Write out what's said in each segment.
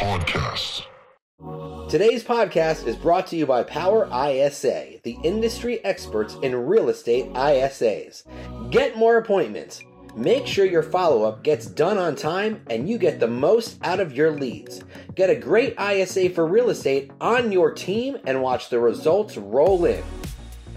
Podcast. Today's podcast is brought to you by Power ISA, the industry experts in real estate ISAs. Get more appointments. Make sure your follow up gets done on time and you get the most out of your leads. Get a great ISA for real estate on your team and watch the results roll in.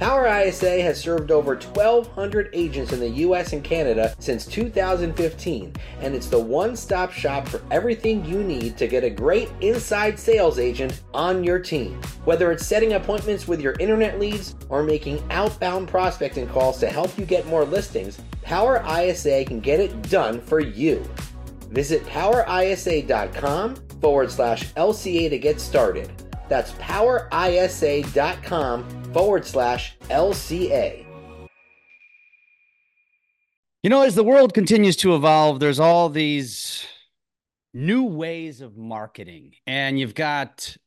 Power ISA has served over 1,200 agents in the US and Canada since 2015, and it's the one stop shop for everything you need to get a great inside sales agent on your team. Whether it's setting appointments with your internet leads or making outbound prospecting calls to help you get more listings, Power ISA can get it done for you. Visit powerisa.com forward slash LCA to get started. That's powerisa.com forward slash LCA. You know, as the world continues to evolve, there's all these new ways of marketing. And you've got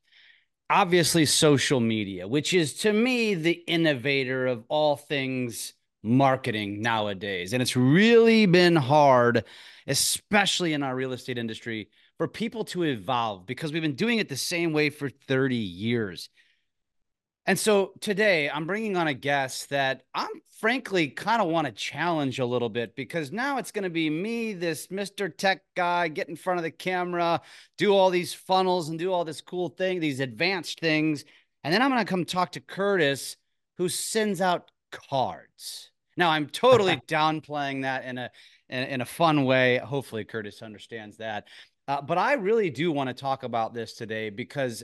obviously social media, which is to me the innovator of all things marketing nowadays. And it's really been hard, especially in our real estate industry, for people to evolve because we've been doing it the same way for 30 years. And so today I'm bringing on a guest that I'm frankly kind of want to challenge a little bit because now it's going to be me, this Mr. Tech guy, get in front of the camera, do all these funnels and do all this cool thing, these advanced things. And then I'm going to come talk to Curtis, who sends out cards. Now I'm totally downplaying that in a in, in, a fun way. Hopefully Curtis understands that. Uh, but I really do want to talk about this today because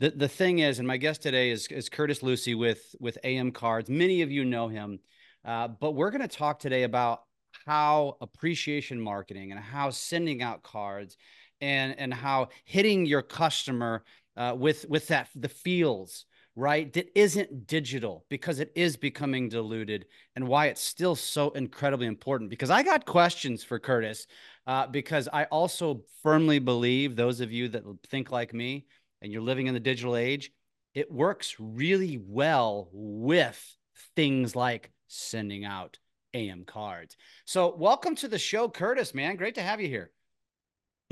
the the thing is, and my guest today is is Curtis Lewsey with with AM Cards. Many of you know him, uh, but we're going to talk today about how appreciation marketing and how sending out cards and and how hitting your customer uh, with with that the feels right that isn't digital because it is becoming diluted and why it's still so incredibly important because i got questions for curtis uh, because i also firmly believe those of you that think like me and you're living in the digital age, it works really well with things like sending out AM cards. So, welcome to the show, Curtis, man. Great to have you here.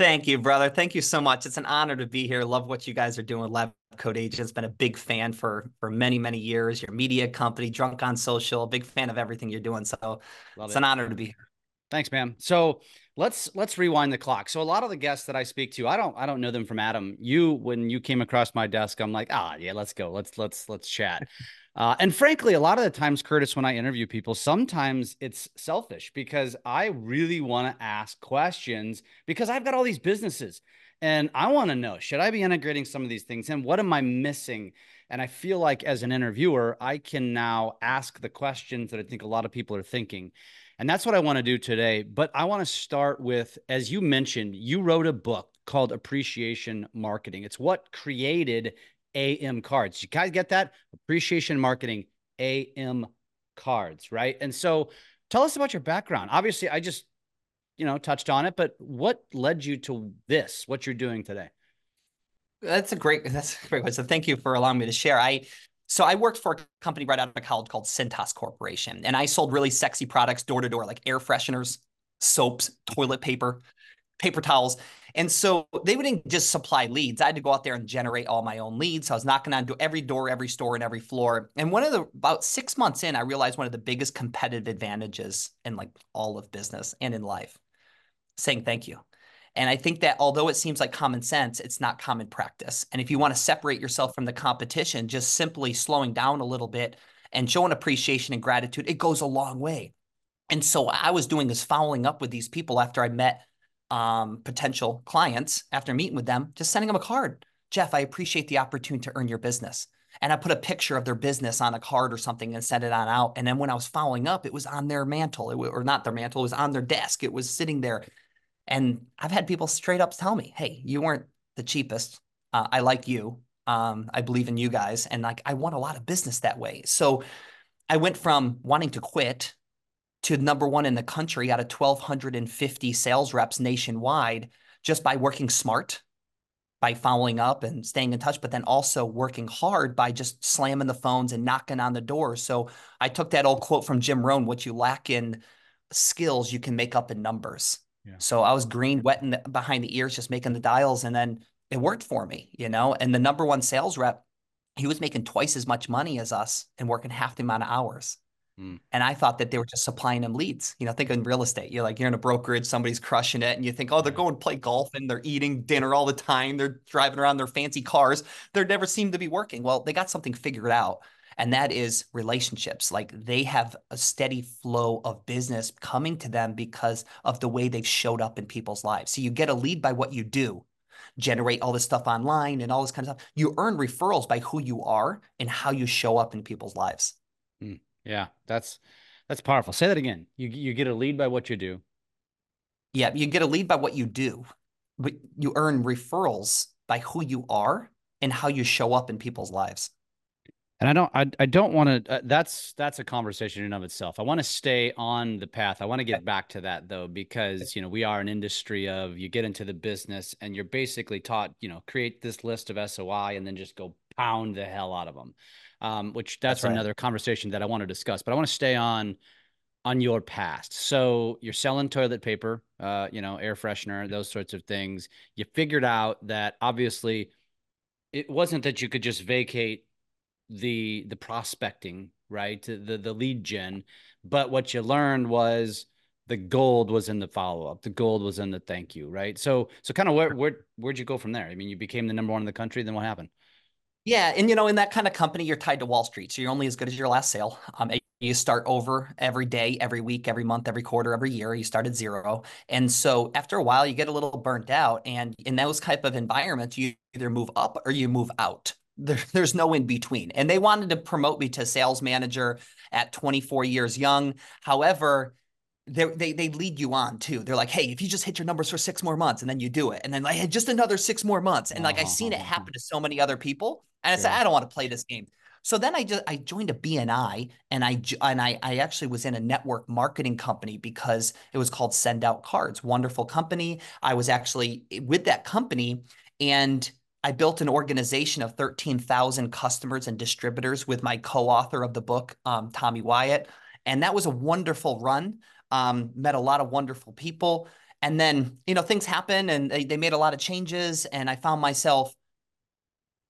Thank you, brother. Thank you so much. It's an honor to be here. Love what you guys are doing. Lab Coat Agents. Been a big fan for for many many years. Your media company, Drunk on Social. Big fan of everything you're doing. So Love it's it. an honor to be here. Thanks, man. So let's let's rewind the clock. So a lot of the guests that I speak to, I don't I don't know them from Adam. You when you came across my desk, I'm like, ah, yeah, let's go. Let's let's let's chat. Uh, and frankly, a lot of the times, Curtis, when I interview people, sometimes it's selfish because I really want to ask questions because I've got all these businesses and I want to know should I be integrating some of these things and what am I missing? And I feel like as an interviewer, I can now ask the questions that I think a lot of people are thinking. And that's what I want to do today. But I want to start with, as you mentioned, you wrote a book called Appreciation Marketing. It's what created AM cards. You guys get that? Appreciation Marketing, AM cards, right? And so tell us about your background. Obviously, I just, you know, touched on it, but what led you to this, what you're doing today? That's a great, that's a great question. So Thank you for allowing me to share. I, so I worked for a company right out of college called Cintas Corporation, and I sold really sexy products door to door, like air fresheners, soaps, toilet paper, paper towels. And so they wouldn't just supply leads. I had to go out there and generate all my own leads. So I was knocking on every door, every store, and every floor. And one of the about six months in, I realized one of the biggest competitive advantages in like all of business and in life, saying thank you. And I think that although it seems like common sense, it's not common practice. And if you want to separate yourself from the competition, just simply slowing down a little bit and showing appreciation and gratitude, it goes a long way. And so I was doing is following up with these people after I met um, potential clients, after meeting with them, just sending them a card. Jeff, I appreciate the opportunity to earn your business. And I put a picture of their business on a card or something and sent it on out. And then when I was following up, it was on their mantle, or not their mantle, it was on their desk. It was sitting there and I've had people straight up tell me, hey, you weren't the cheapest. Uh, I like you. Um, I believe in you guys. And like, I want a lot of business that way. So I went from wanting to quit to number one in the country out of 1,250 sales reps nationwide just by working smart, by following up and staying in touch, but then also working hard by just slamming the phones and knocking on the doors. So I took that old quote from Jim Rohn what you lack in skills, you can make up in numbers. So I was green, wet in the, behind the ears, just making the dials. And then it worked for me, you know. And the number one sales rep, he was making twice as much money as us and working half the amount of hours. Mm. And I thought that they were just supplying him leads. You know, think in real estate. You're like, you're in a brokerage, somebody's crushing it, and you think, oh, they're going to play golf and they're eating dinner all the time. They're driving around their fancy cars. They never seem to be working. Well, they got something figured out. And that is relationships. Like they have a steady flow of business coming to them because of the way they've showed up in people's lives. So you get a lead by what you do, generate all this stuff online and all this kind of stuff. You earn referrals by who you are and how you show up in people's lives. Yeah, that's that's powerful. Say that again. You you get a lead by what you do. Yeah, you get a lead by what you do, but you earn referrals by who you are and how you show up in people's lives. And I don't I, I don't want to uh, that's that's a conversation in and of itself. I want to stay on the path. I want to get back to that though because you know, we are an industry of you get into the business and you're basically taught, you know, create this list of SOI and then just go pound the hell out of them um, which that's, that's right. another conversation that I want to discuss. But I want to stay on on your past. So you're selling toilet paper, uh, you know, air freshener, those sorts of things. You figured out that obviously it wasn't that you could just vacate the the prospecting, right? The the lead gen, but what you learned was the gold was in the follow up. The gold was in the thank you, right? So so kind of where where where'd you go from there? I mean, you became the number one in the country. Then what happened? Yeah, and you know, in that kind of company, you're tied to Wall Street, so you're only as good as your last sale. Um, you start over every day, every week, every month, every quarter, every year. You start at zero, and so after a while, you get a little burnt out. And in those type of environments, you either move up or you move out. There, there's no in between. And they wanted to promote me to sales manager at 24 years young. However, they they lead you on too. They're like, hey, if you just hit your numbers for six more months, and then you do it, and then like just another six more months, and like I've seen it uh-huh. happen to so many other people, and I said, I don't want to play this game. So then I just I joined a BNI, and I and I I actually was in a network marketing company because it was called Send Out Cards, wonderful company. I was actually with that company, and I built an organization of 13,000 customers and distributors with my co-author of the book, um, Tommy Wyatt. And that was a wonderful run um, met a lot of wonderful people. And then, you know, things happen and they, they made a lot of changes. And I found myself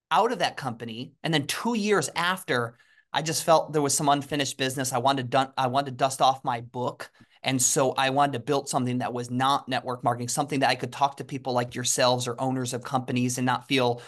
out of that company. And then two years after, I just felt there was some unfinished business. I wanted to I wanted to dust off my book. And so I wanted to build something that was not network marketing, something that I could talk to people like yourselves or owners of companies and not feel,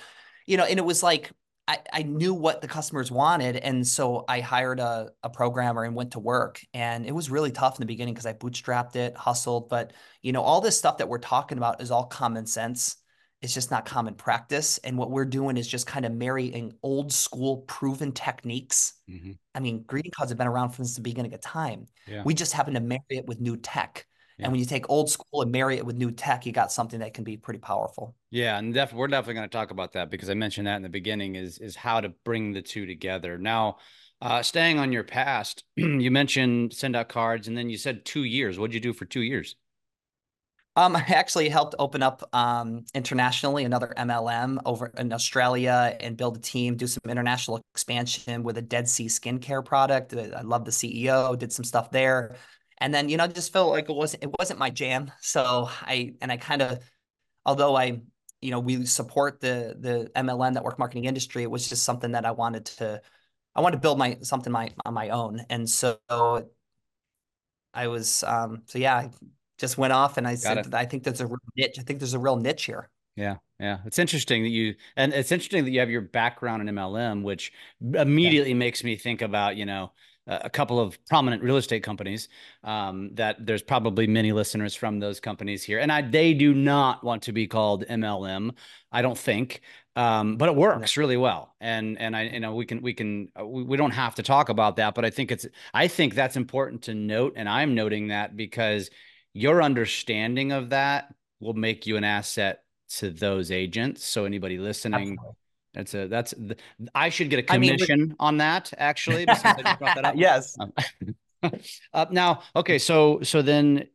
you know, and it was like I, I knew what the customers wanted. And so I hired a, a programmer and went to work. And it was really tough in the beginning because I bootstrapped it, hustled. But, you know, all this stuff that we're talking about is all common sense. It's just not common practice. And what we're doing is just kind of marrying old school proven techniques. Mm-hmm. I mean, greeting cards have been around since the beginning of time. Yeah. We just happen to marry it with new tech. Yeah. And when you take old school and marry it with new tech, you got something that can be pretty powerful. Yeah, and def- we're definitely going to talk about that because I mentioned that in the beginning is is how to bring the two together. Now, uh, staying on your past, you mentioned send out cards, and then you said two years. What did you do for two years? Um, I actually helped open up um, internationally another MLM over in Australia and build a team, do some international expansion with a Dead Sea skincare product. I love the CEO, did some stuff there and then you know just felt like it wasn't it wasn't my jam so i and i kind of although i you know we support the the mlm network marketing industry it was just something that i wanted to i wanted to build my something my on my own and so i was um so yeah i just went off and i Got said it. i think there's a real niche i think there's a real niche here yeah, yeah. It's interesting that you and it's interesting that you have your background in MLM, which immediately yeah. makes me think about, you know, a couple of prominent real estate companies um, that there's probably many listeners from those companies here. And I, they do not want to be called mlm i don't think. Um, but it works really well. And and i you know we can we can we, we don't have to talk about that but i think it's i think that's important to note. And i'm noting that because your understanding of that will make you an asset to those agents. So anybody listening Absolutely that's a that's I should get a commission I mean, on that actually. That yes. Uh, now, okay, so so then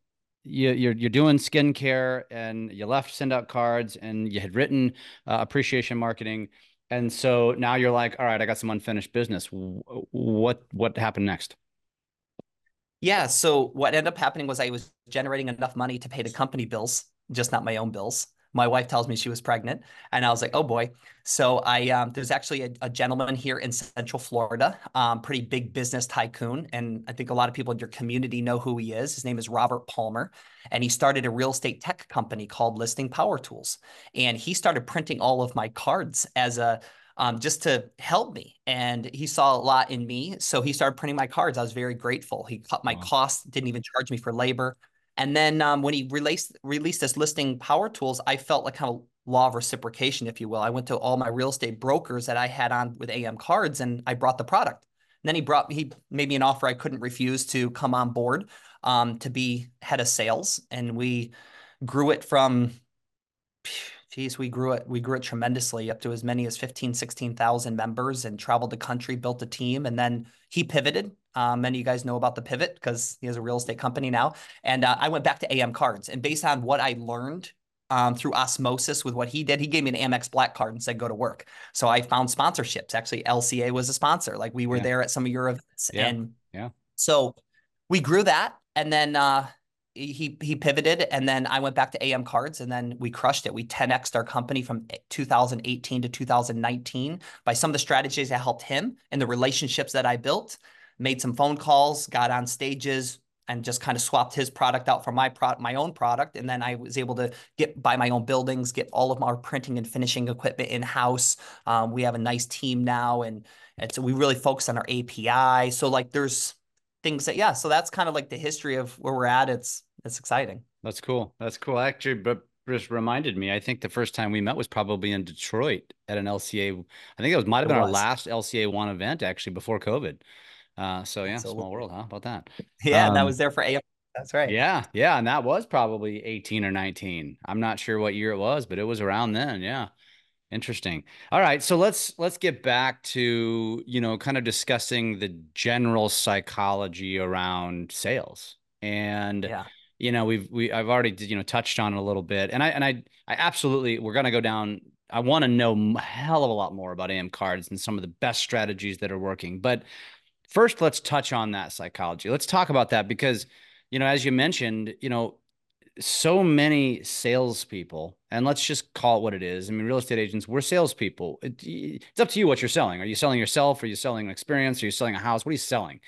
you, you're you're doing skincare and you left send out cards and you had written uh, appreciation marketing, and so now you're like, all right, I got some unfinished business. What what happened next? Yeah, so what ended up happening was I was generating enough money to pay the company bills, just not my own bills. My wife tells me she was pregnant and i was like oh boy so i um, there's actually a, a, gentleman here in central florida um, pretty big business tycoon and i think a lot of people in your community know who he is his name is robert palmer and he started a real estate tech company called listing power tools and he started printing all of my cards as a um, just to help me. And he saw a lot in me. So he started printing my cards. I was very grateful. He cut my wow. costs, didn't even charge me for labor. And then um, when he released released this listing power tools, I felt like kind of law of reciprocation, if you will. I went to all my real estate brokers that I had on with AM cards, and I brought the product. And then he brought he made me an offer I couldn't refuse to come on board um, to be head of sales, and we grew it from. Geez, we grew it. We grew it tremendously up to as many as 15, 16,000 members and traveled the country, built a team. And then he pivoted um, many of you guys know about the pivot because he has a real estate company now. And uh, I went back to AM cards. And based on what I learned um, through osmosis with what he did, he gave me an Amex Black card and said, go to work. So I found sponsorships. Actually, LCA was a sponsor. Like we were yeah. there at some of your events. Yeah. And yeah. So we grew that. And then uh, he he pivoted and then I went back to AM cards and then we crushed it. We 10xed our company from 2018 to 2019 by some of the strategies that helped him and the relationships that I built made some phone calls, got on stages, and just kind of swapped his product out for my product, my own product. And then I was able to get buy my own buildings, get all of our printing and finishing equipment in house. Um, we have a nice team now, and so we really focus on our API. So like, there's things that yeah. So that's kind of like the history of where we're at. It's it's exciting. That's cool. That's cool. Actually, but just reminded me. I think the first time we met was probably in Detroit at an LCA. I think it was might have been our last LCA one event actually before COVID. Uh, so yeah, small world, huh? About that. Yeah, um, that was there for AM. That's right. Yeah, yeah, and that was probably 18 or 19. I'm not sure what year it was, but it was around then. Yeah. Interesting. All right, so let's let's get back to, you know, kind of discussing the general psychology around sales. And yeah. You know, we've we I've already you know touched on it a little bit. And I and I I absolutely we're going to go down I want to know a hell of a lot more about AM cards and some of the best strategies that are working. But first let's touch on that psychology. Let's talk about that because you know as you mentioned you know so many salespeople and let's just call it what it is. I mean real estate agents we're salespeople. It, it's up to you what you're selling. Are you selling yourself? Are you selling an experience? Are you selling a house? What are you selling?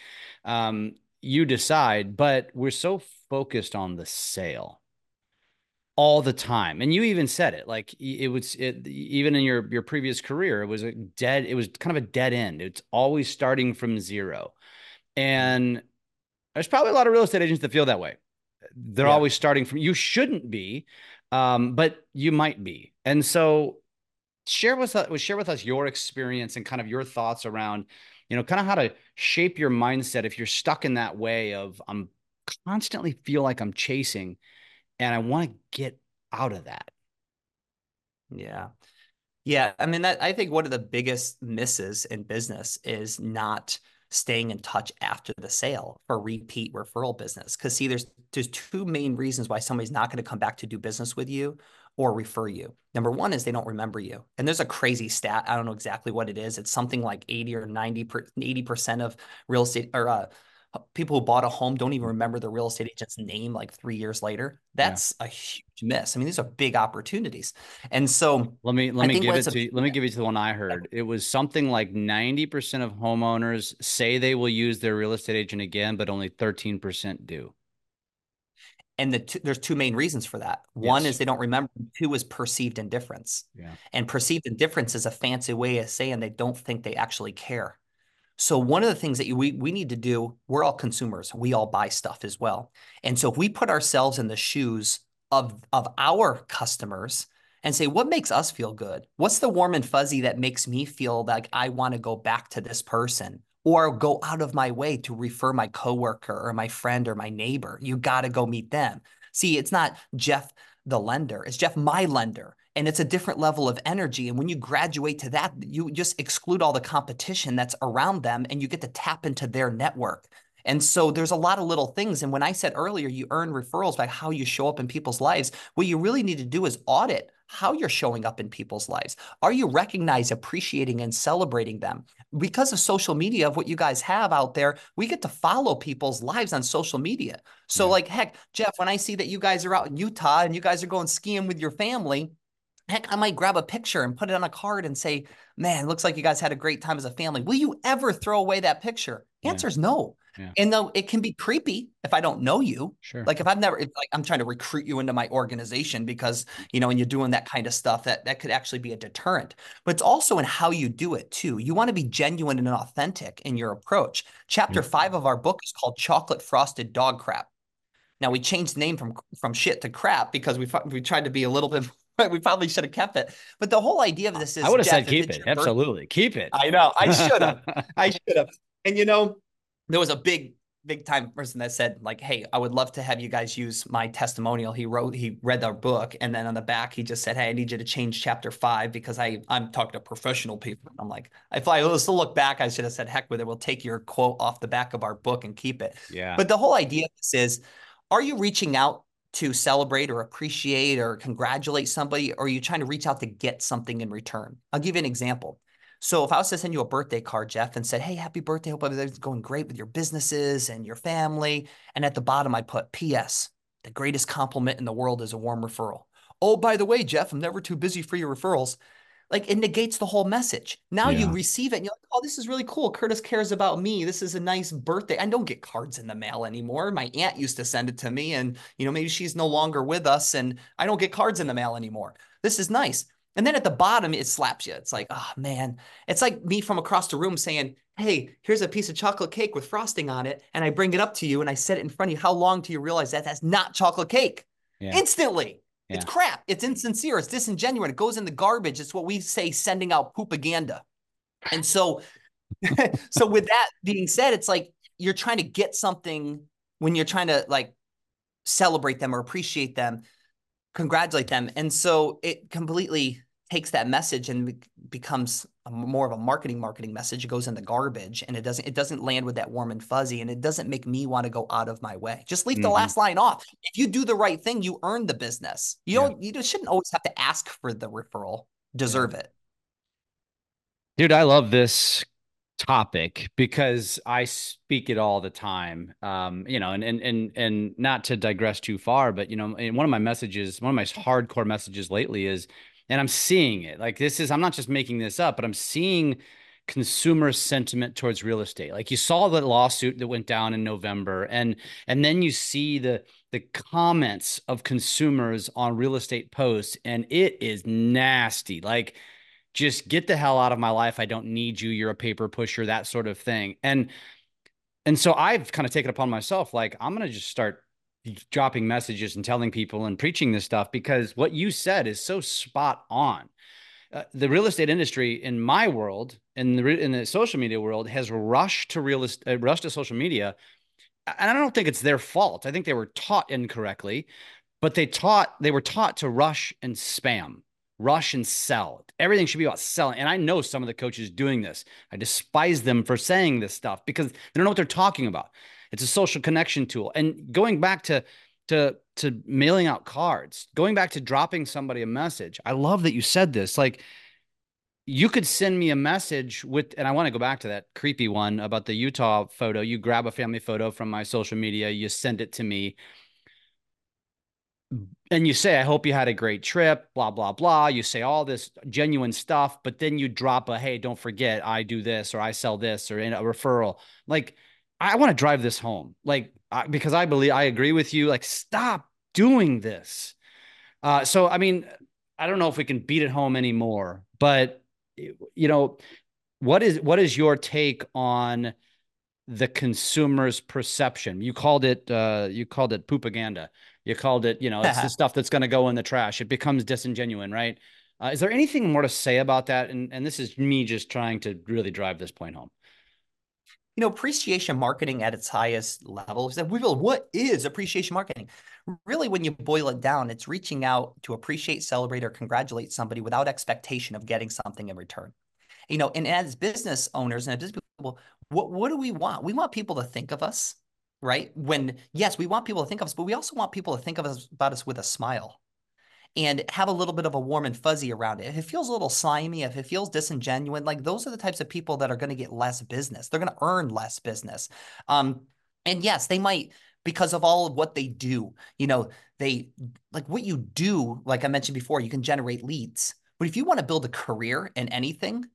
Um, you decide but we're so focused on the sale all the time. And you even said it like it was it, even in your your previous career it was a dead it was kind of a dead end. It's always starting from zero. And there's probably a lot of real estate agents that feel that way. They're yeah. always starting from you shouldn't be um, but you might be. And so share with us share with us your experience and kind of your thoughts around you know kind of how to shape your mindset if you're stuck in that way of i'm constantly feel like i'm chasing and I want to get out of that. Yeah. Yeah, I mean that I think one of the biggest misses in business is not staying in touch after the sale for repeat referral business. Cuz see there's there's two main reasons why somebody's not going to come back to do business with you or refer you. Number 1 is they don't remember you. And there's a crazy stat, I don't know exactly what it is. It's something like 80 or 90 per, 80% of real estate or uh, people who bought a home don't even mm-hmm. remember the real estate agent's name like three years later. That's yeah. a huge miss. I mean, these are big opportunities. And so let me let I me give it to you, let me give you to the one I heard. It was something like 90% of homeowners say they will use their real estate agent again, but only 13% do. And the there's two main reasons for that. One yes. is they don't remember. Two is perceived indifference. Yeah. And perceived indifference is a fancy way of saying they don't think they actually care. So one of the things that we we need to do, we're all consumers. We all buy stuff as well. And so if we put ourselves in the shoes of of our customers and say, what makes us feel good? What's the warm and fuzzy that makes me feel like I want to go back to this person? Or go out of my way to refer my coworker or my friend or my neighbor. You got to go meet them. See, it's not Jeff the lender, it's Jeff my lender and it's a different level of energy. And when you graduate to that, you just exclude all the competition that's around them and you get to tap into their network. And so there's a lot of little things. And when I said earlier, you earn referrals by how you show up in people's lives, what you really need to do is audit how you're showing up in people's lives. Are you recognizing, appreciating, and celebrating them? Because of social media, of what you guys have out there, we get to follow people's lives on social media. So, yeah. like, heck, Jeff, when I see that you guys are out in Utah and you guys are going skiing with your family, heck, I might grab a picture and put it on a card and say, man, looks like you guys had a great time as a family. Will you ever throw away that picture? Answer is no. Yeah. And though it can be creepy if I don't know you, sure. Like if I've never, if, like I'm trying to recruit you into my organization because you know, and you're doing that kind of stuff, that that could actually be a deterrent. But it's also in how you do it too. You want to be genuine and authentic in your approach. Chapter mm-hmm. five of our book is called "Chocolate Frosted Dog Crap." Now we changed the name from from shit to crap because we we tried to be a little bit we probably should have kept it. But the whole idea of this is I would have said keep it. Absolutely. Keep it. I know. I should have. I should have. And you know, there was a big, big time person that said, like, hey, I would love to have you guys use my testimonial. He wrote, he read our book, and then on the back, he just said, Hey, I need you to change chapter five because I I'm talking to professional people. I'm like, if I was to look back, I should have said, heck with it. We'll take your quote off the back of our book and keep it. Yeah. But the whole idea of this is, are you reaching out to celebrate or appreciate or congratulate somebody, or are you trying to reach out to get something in return? I'll give you an example. So if I was to send you a birthday card, Jeff, and said, Hey, happy birthday. Hope everything's going great with your businesses and your family. And at the bottom, I put PS, the greatest compliment in the world is a warm referral. Oh, by the way, Jeff, I'm never too busy for your referrals like it negates the whole message. Now yeah. you receive it and you're like, oh, this is really cool. Curtis cares about me. This is a nice birthday. I don't get cards in the mail anymore. My aunt used to send it to me, and you know, maybe she's no longer with us, and I don't get cards in the mail anymore. This is nice. And then at the bottom, it slaps you. It's like, oh man, it's like me from across the room saying, Hey, here's a piece of chocolate cake with frosting on it. And I bring it up to you and I set it in front of you. How long do you realize that that's not chocolate cake? Yeah. Instantly. Yeah. It's crap. It's insincere. It's disingenuous. It goes in the garbage. It's what we say sending out propaganda. And so, so with that being said, it's like you're trying to get something when you're trying to like celebrate them or appreciate them, congratulate them. And so it completely takes that message and becomes more of a marketing marketing message. It goes in the garbage and it doesn't it doesn't land with that warm and fuzzy and it doesn't make me want to go out of my way. Just leave mm-hmm. the last line off. If you do the right thing you earn the business. You don't you shouldn't always have to ask for the referral. Deserve it. Dude i love this topic because I speak it all the time. Um, you know, and and and and not to digress too far, but you know, one of my messages, one of my hardcore messages lately is and I'm seeing it. Like this is I'm not just making this up, but I'm seeing consumer sentiment towards real estate. Like you saw the lawsuit that went down in November and and then you see the the comments of consumers on real estate posts and it is nasty. Like just get the hell out of my life. I don't need you. You're a paper pusher, that sort of thing. And and so I've kind of taken upon myself like I'm going to just start dropping messages and telling people and preaching this stuff because what you said is so spot on. Uh, the real estate industry in my world in the in the social media world has rushed to real uh, rushed to social media, and I don't think it's their fault. I think they were taught incorrectly, but they taught they were taught to rush and spam, rush and sell. Everything should be about selling. And I know some of the coaches doing this. I despise them for saying this stuff because they don't know what they're talking about. It's a social connection tool. And going back to to to mailing out cards, going back to dropping somebody a message. I love that you said this. Like you could send me a message with and I want to go back to that creepy one about the Utah photo. You grab a family photo from my social media, you send it to me. And you say, I hope you had a great trip, blah, blah, blah. You say all this genuine stuff, but then you drop a, hey, don't forget, I do this or I sell this or in a referral. Like, I want to drive this home, like I, because I believe I agree with you. Like, stop doing this. Uh, so, I mean, I don't know if we can beat it home anymore, but you know, what is what is your take on the consumer's perception? You called it uh, you called it propaganda. You called it, you know, it's the stuff that's going to go in the trash. It becomes disingenuine, right? Uh, is there anything more to say about that? And and this is me just trying to really drive this point home you know, appreciation marketing at its highest level is that we will, what is appreciation marketing? Really, when you boil it down, it's reaching out to appreciate, celebrate, or congratulate somebody without expectation of getting something in return. You know, and as business owners and as business people, what, what do we want? We want people to think of us, right? When, yes, we want people to think of us, but we also want people to think of us about us with a smile. And have a little bit of a warm and fuzzy around it. If it feels a little slimy, if it feels disingenuous, like those are the types of people that are going to get less business. They're going to earn less business. Um, and yes, they might because of all of what they do. You know, they like what you do, like I mentioned before, you can generate leads. But if you want to build a career in anything,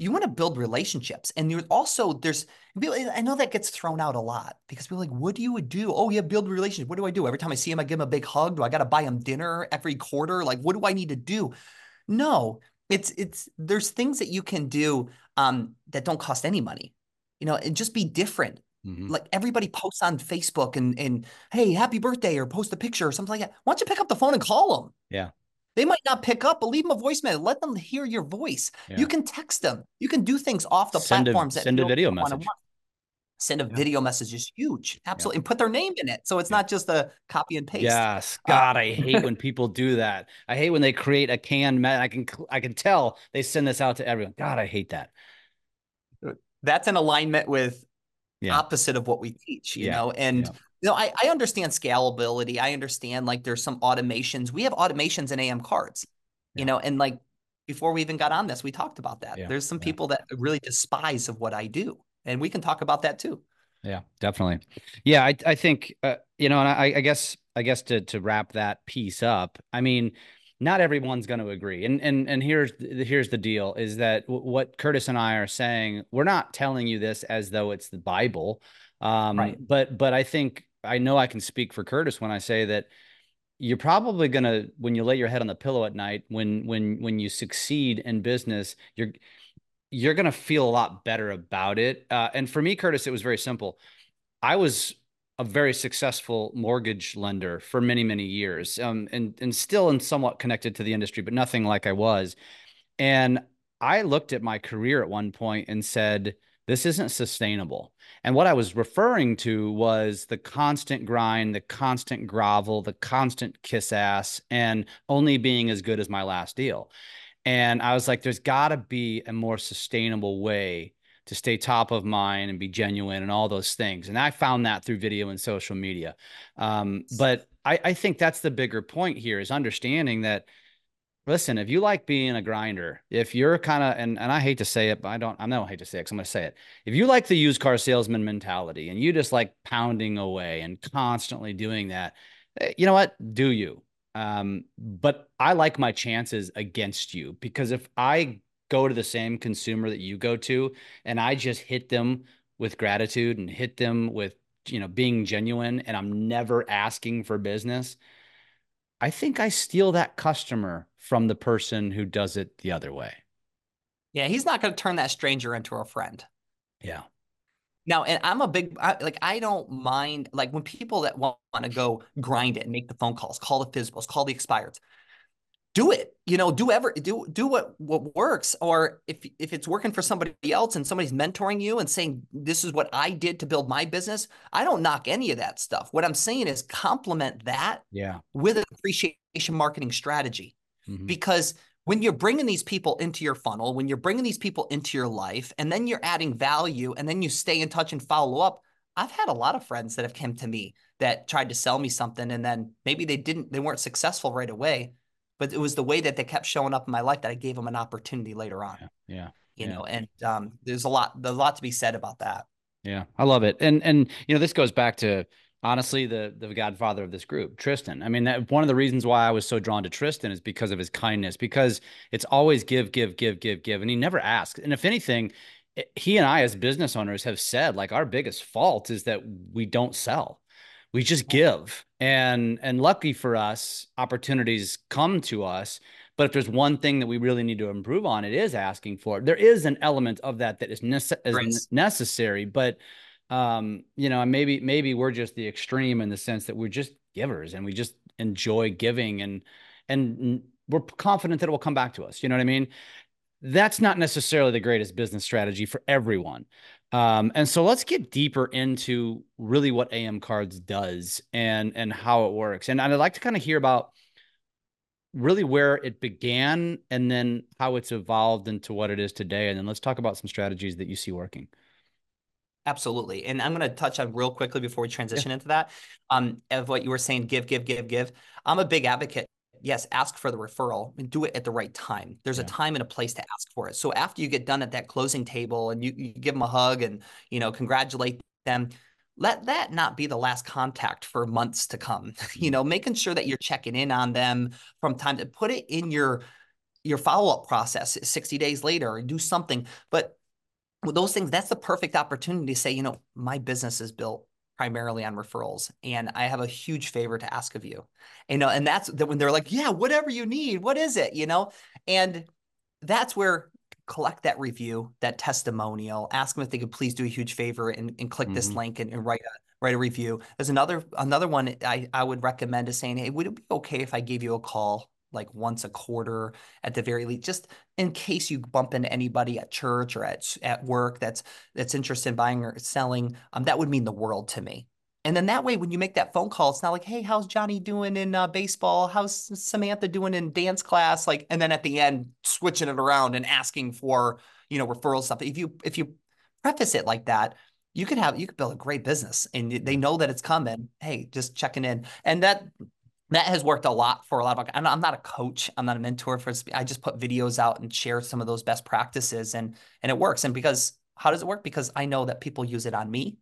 you want to build relationships. And you're also, there's, I know that gets thrown out a lot because people are like, what do you do? Oh, yeah, build relationships. What do I do? Every time I see him, I give him a big hug. Do I got to buy him dinner every quarter? Like, what do I need to do? No, it's, it's, there's things that you can do um, that don't cost any money, you know, and just be different. Mm-hmm. Like everybody posts on Facebook and and hey, happy birthday, or post a picture or something like that. Why don't you pick up the phone and call them? Yeah. They might not pick up, but leave them a voicemail. Let them hear your voice. Yeah. You can text them. You can do things off the send platforms. A, send a video message. Send a yeah. video message is huge. Absolutely. Yeah. And put their name in it. So it's not just a copy and paste. Yes. God, uh, I hate when people do that. I hate when they create a canned I can I can tell they send this out to everyone. God, I hate that. That's in alignment with opposite of what we teach, you know? And. You know, I, I understand scalability. I understand like there's some automations. We have automations in AM cards, you know, and like before we even got on this, we talked about that. There's some people that really despise of what I do. And we can talk about that too. Yeah, definitely. Yeah, I I think uh, you know, and I, I guess I guess to to wrap that piece up, I mean, not everyone's going to agree. And and and here's here's the deal: is that w- what Curtis and I are saying? We're not telling you this as though it's the Bible, um, right. but but I think I know I can speak for Curtis when I say that you're probably going to when you lay your head on the pillow at night when when when you succeed in business you're you're going to feel a lot better about it. Uh, and for me curtis it was very simple. I was a very successful mortgage lender for many many years um, and and still and somewhat connected to the industry but nothing like I was. And I looked at my career at one point and said this isn't sustainable and what I was referring to was the constant grind the constant grovel the constant kiss ass and only being as good as my last deal and I was like there's got to be a more sustainable way to stay top of mind and be genuine and all those things. And I found that through video and social media. Um, but I, I think that's the bigger point here is understanding that listen, if you like being a grinder, if you're kind of, and, and I hate to say it, but I don't, I don't hate to say it because I'm going to say it. If you like the used car salesman mentality and you just like pounding away and constantly doing that, eh, you know what? Do you? Um, but I like my chances against you because if I go to the same consumer that you go to and I just hit them with gratitude and hit them with you know being genuine and I'm never asking for business, I think I steal that customer from the person who does it the other way. Yeah, he's not going to turn that stranger into a friend. Yeah. Now, and I'm a big I, like I don't mind like when people that want, want to go grind it and make the phone calls, call the physicals, call the expireds do it you know do ever do do what what works or if if it's working for somebody else and somebody's mentoring you and saying this is what i did to build my business i don't knock any of that stuff. What i'm saying is complement that yeah. with an appreciation marketing strategy. Mm-hmm. because when you're bringing these people into your funnel when you're bringing these people into your life and then you're adding value and then you stay in touch and follow up i've had a lot of friends that have come to me that tried to sell me something and then maybe they didn't they weren't successful right away but it was the way that they kept showing up in my life that I gave them an opportunity later on. Yeah. yeah. You yeah. know, and um, there's a lot, there's a lot to be said about that. Yeah. I love it. And, and, you know, this goes back to, honestly the the godfather of this group tristan i mean that one of the reasons why i was so drawn to tristan is because of his kindness because it's always give give give give give and he never asks and if anything he and i as business owners have said like our biggest fault is that we don't sell we just give. And and lucky for us opportunities come to us but if there's one thing that we really need to improve on it is asking for it. There is an element of that that is, nece- is necessary but um you know maybe maybe we're just the extreme in the sense that we're just givers and we just enjoy giving and and we're confident that it will come back to us. You know what i mean? That's not necessarily the greatest business strategy for everyone um, and so let's get deeper into really what AM Cards does and and how it works. And I'd like to kind of hear about really where it began and then how it's evolved into what it is today. And then let's talk about some strategies that you see working. Absolutely. And I'm going to touch on real quickly before we transition yeah. into that um, of what you were saying, give, give, give, give. I'm a big advocate yes, ask for the referral and do it at the right time. There's yeah. a time and a place to ask for it. So after you get done at that closing table and you, you give them a hug and, you know, congratulate them, let that not be the last contact for months to come. you mm-hmm. know, making sure that you're checking in on them from time to put it in your your follow-up process 60 days later or do something. But those things, that's the perfect opportunity to say, you know, my business is built primarily on referrals and i have a huge favor to ask of you. You know and that's that when they're like yeah whatever you need what is it? You know? And that's where collect that review that testimonial ask them if they could please do a huge favor and, and click mm-hmm. this link and, and write a write a review. There's another another one I, I would recommend is saying hey would it be okay if i gave you a call like once a quarter at the very least, just in case you bump into anybody at church or at at work that's that's interested in buying or selling. Um, that would mean the world to me. And then that way, when you make that phone call, it's not like, "Hey, how's Johnny doing in uh, baseball? How's Samantha doing in dance class?" Like, and then at the end, switching it around and asking for you know referral stuff. If you if you preface it like that, you could have you could build a great business, and they know that it's coming. Hey, just checking in, and that that has worked a lot for a lot of I'm not, I'm not a coach i'm not a mentor for i just put videos out and share some of those best practices and and it works. And because how does it work? Because i know that people use it on me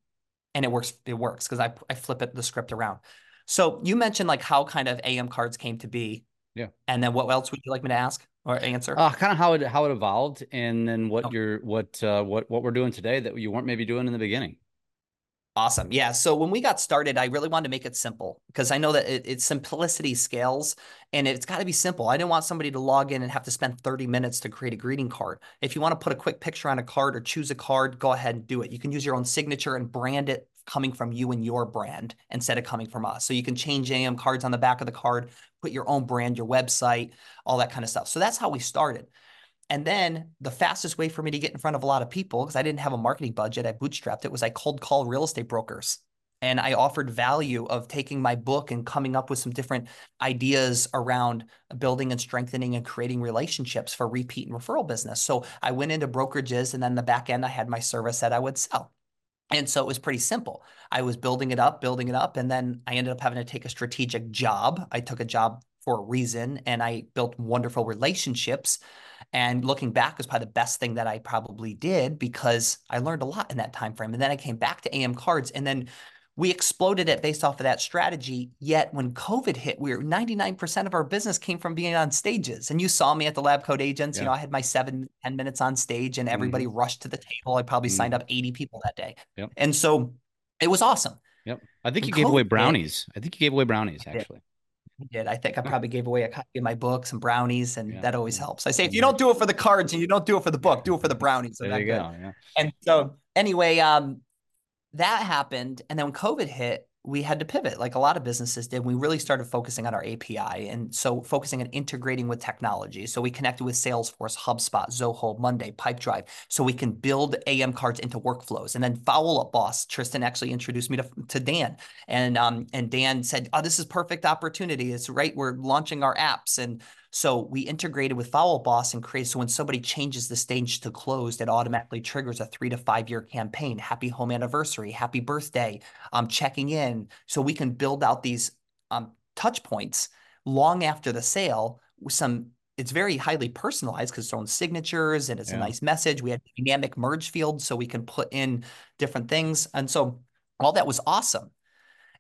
and it works it works because I, I flip it the script around. So you mentioned like how kind of am cards came to be. Yeah. And then what else would you like me to ask or answer? Uh, kind of how it how it evolved and then what oh. you're what uh what what we're doing today that you weren't maybe doing in the beginning Awesome. Yeah. So when we got started, I really wanted to make it simple because I know that it, it's simplicity scales and it's got to be simple. I didn't want somebody to log in and have to spend 30 minutes to create a greeting card. If you want to put a quick picture on a card or choose a card, go ahead and do it. You can use your own signature and brand it coming from you and your brand instead of coming from us. So you can change AM cards on the back of the card, put your own brand, your website, all that kind of stuff. So that's how we started. And then the fastest way for me to get in front of a lot of people, because I didn't have a marketing budget, I bootstrapped it, was I cold call real estate brokers. And I offered value of taking my book and coming up with some different ideas around building and strengthening and creating relationships for repeat and referral business. So I went into brokerages and then the back end, I had my service that I would sell. And so it was pretty simple. I was building it up, building it up, and then I ended up having to take a strategic job. I took a job for a reason and I built wonderful relationships and looking back was probably the best thing that I probably did because I learned a lot in that time frame. And then I came back to AM cards and then we exploded it based off of that strategy. Yet when COVID hit, we were 99% of our business came from being on stages. And you saw me at the Lab Coat Agents. Yeah. You know, I had my seven, 10 minutes on stage and everybody mm-hmm. rushed to the table. I probably mm-hmm. signed up 80 people that day. Yep. And so it was awesome. Yep. I think when you gave away brownies. Hit, I think you gave away brownies actually did. I think I probably gave away a copy of my book, some brownies, and yeah. that always helps. I say if you don't do it for the cards and you don't do it for the book, do it for the brownies. There you go. Yeah. And so anyway, um, that happened, and then when COVID hit, we had to pivot like a lot of businesses did. We really started focusing on our API. And so focusing on integrating with technology. So we connected with Salesforce, HubSpot, Zoho, Monday, Pipedrive, so we can build AM cards into workflows. And then Follow Up Boss, Tristan actually introduced me to, to Dan. And um, and Dan said, Oh, this is perfect opportunity. It's right. We're launching our apps. And so we integrated with Follow Boss and created so when somebody changes the stage to closed, it automatically triggers a three to five year campaign. Happy home anniversary, happy birthday, um, checking in. So we can build out these um, touch points long after the sale with some it's very highly personalized because it's own signatures and it's yeah. a nice message. We had dynamic merge fields so we can put in different things. And so all that was awesome.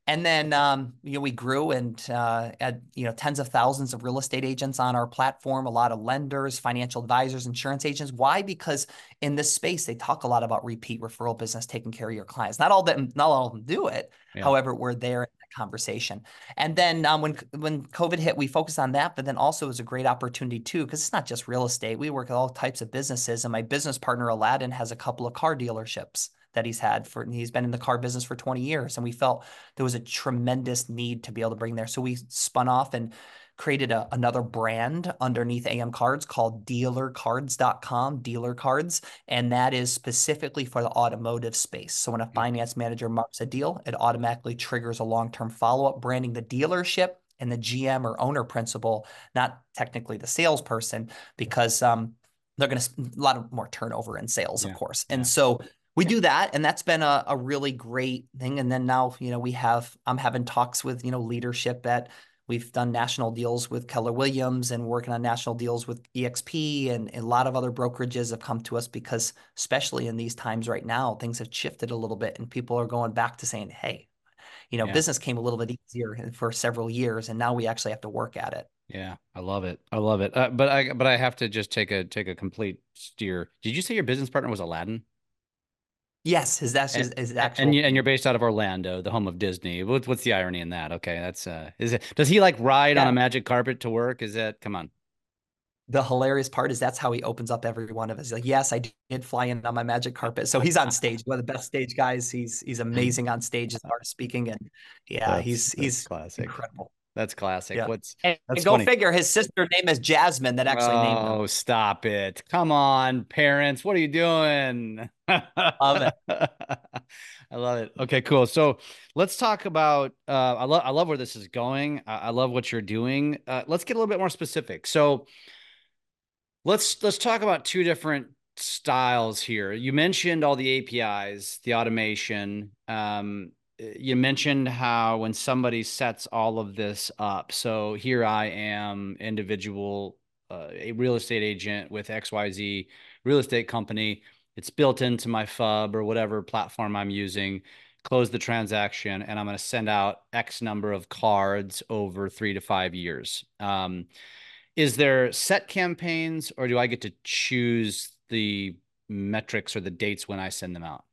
And then um, you know we grew and uh, had you know tens of thousands of real estate agents on our platform, a lot of lenders, financial advisors, insurance agents. Why? Because in this space they talk a lot about repeat referral business, taking care of your clients. Not all them, not all of them do it. Yeah. However, we're there in that conversation. And then um, when when COVID hit, we focused on that, but then also it was a great opportunity too because it's not just real estate. We work with all types of businesses, and my business partner Aladdin has a couple of car dealerships that he's had for he's been in the car business for 20 years and we felt there was a tremendous need to be able to bring there so we spun off and created a, another brand underneath am cards called dealercards.com dealer cards and that is specifically for the automotive space so when a finance manager marks a deal it automatically triggers a long-term follow-up branding the dealership and the gm or owner principal not technically the salesperson because um, they're going to a lot of more turnover in sales yeah. of course and yeah. so we do that and that's been a, a really great thing and then now you know we have i'm having talks with you know leadership at We've done national deals with Keller Williams and working on national deals with EXP and, and, a lot of other brokerages have come to us because, especially in these times right now, things have shifted a little bit and people are going back to saying, hey, you know, yeah. business came a little bit easier for several years and now we actually have to work at it. Yeah, I love it. I love it. Uh, but I but I have to just take a take a complete steer. Did you say your business partner was Aladdin? Yes, his that's his, his actual. And, you, and you're based out of Orlando, the home of Disney. What's what's the irony in that? Okay, that's uh, is it? Does he like ride yeah. on a magic carpet to work? Is that come on? The hilarious part is that's how he opens up every one of us. He's like, yes, I did fly in on my magic carpet. So he's on stage, one of the best stage guys. He's he's amazing on stage as far as speaking, and yeah, that's, he's that's he's classic. incredible. That's classic. Yeah. What's and, and go funny. figure his sister name is Jasmine that actually oh, named him. Oh, stop it. Come on, parents. What are you doing? I love it. I love it. Okay, cool. So let's talk about uh I love I love where this is going. I, I love what you're doing. Uh, let's get a little bit more specific. So let's let's talk about two different styles here. You mentioned all the APIs, the automation. Um, you mentioned how when somebody sets all of this up so here i am individual uh, a real estate agent with xyz real estate company. It's built into my FUB or whatever platform i'm using. Close the transaction and i'm going to send out x number of cards over three to five years. Um, is there set campaigns or do i get to choose the metrics or the dates when i send them out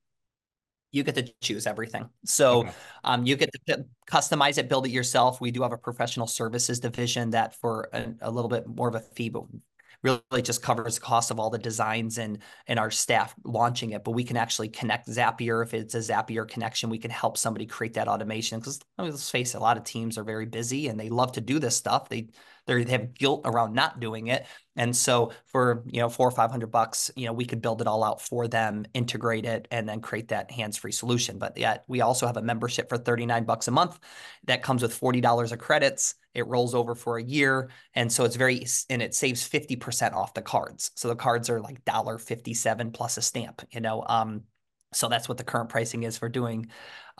you get to choose everything. So okay. um, you get to customize it, build it yourself. We do have a professional services division that for a, a little bit more of a fee, but really just covers the cost of all the designs and and our staff launching it but we can actually connect Zapier if it's a Zapier connection we can help somebody create that automation because let's face it a lot of teams are very busy and they love to do this stuff they they have guilt around not doing it. And so for, you know, four or 500 bucks, you know, we could build it all out for them, integrate it, and then create that hands-free solution. But yet we also have a membership for 39 bucks a month that comes with $40 of credits. It rolls over for a year. And so it's very, and it saves 50% off the cards. So the cards are like $1.57 plus a stamp, you know, um, so that's what the current pricing is for doing.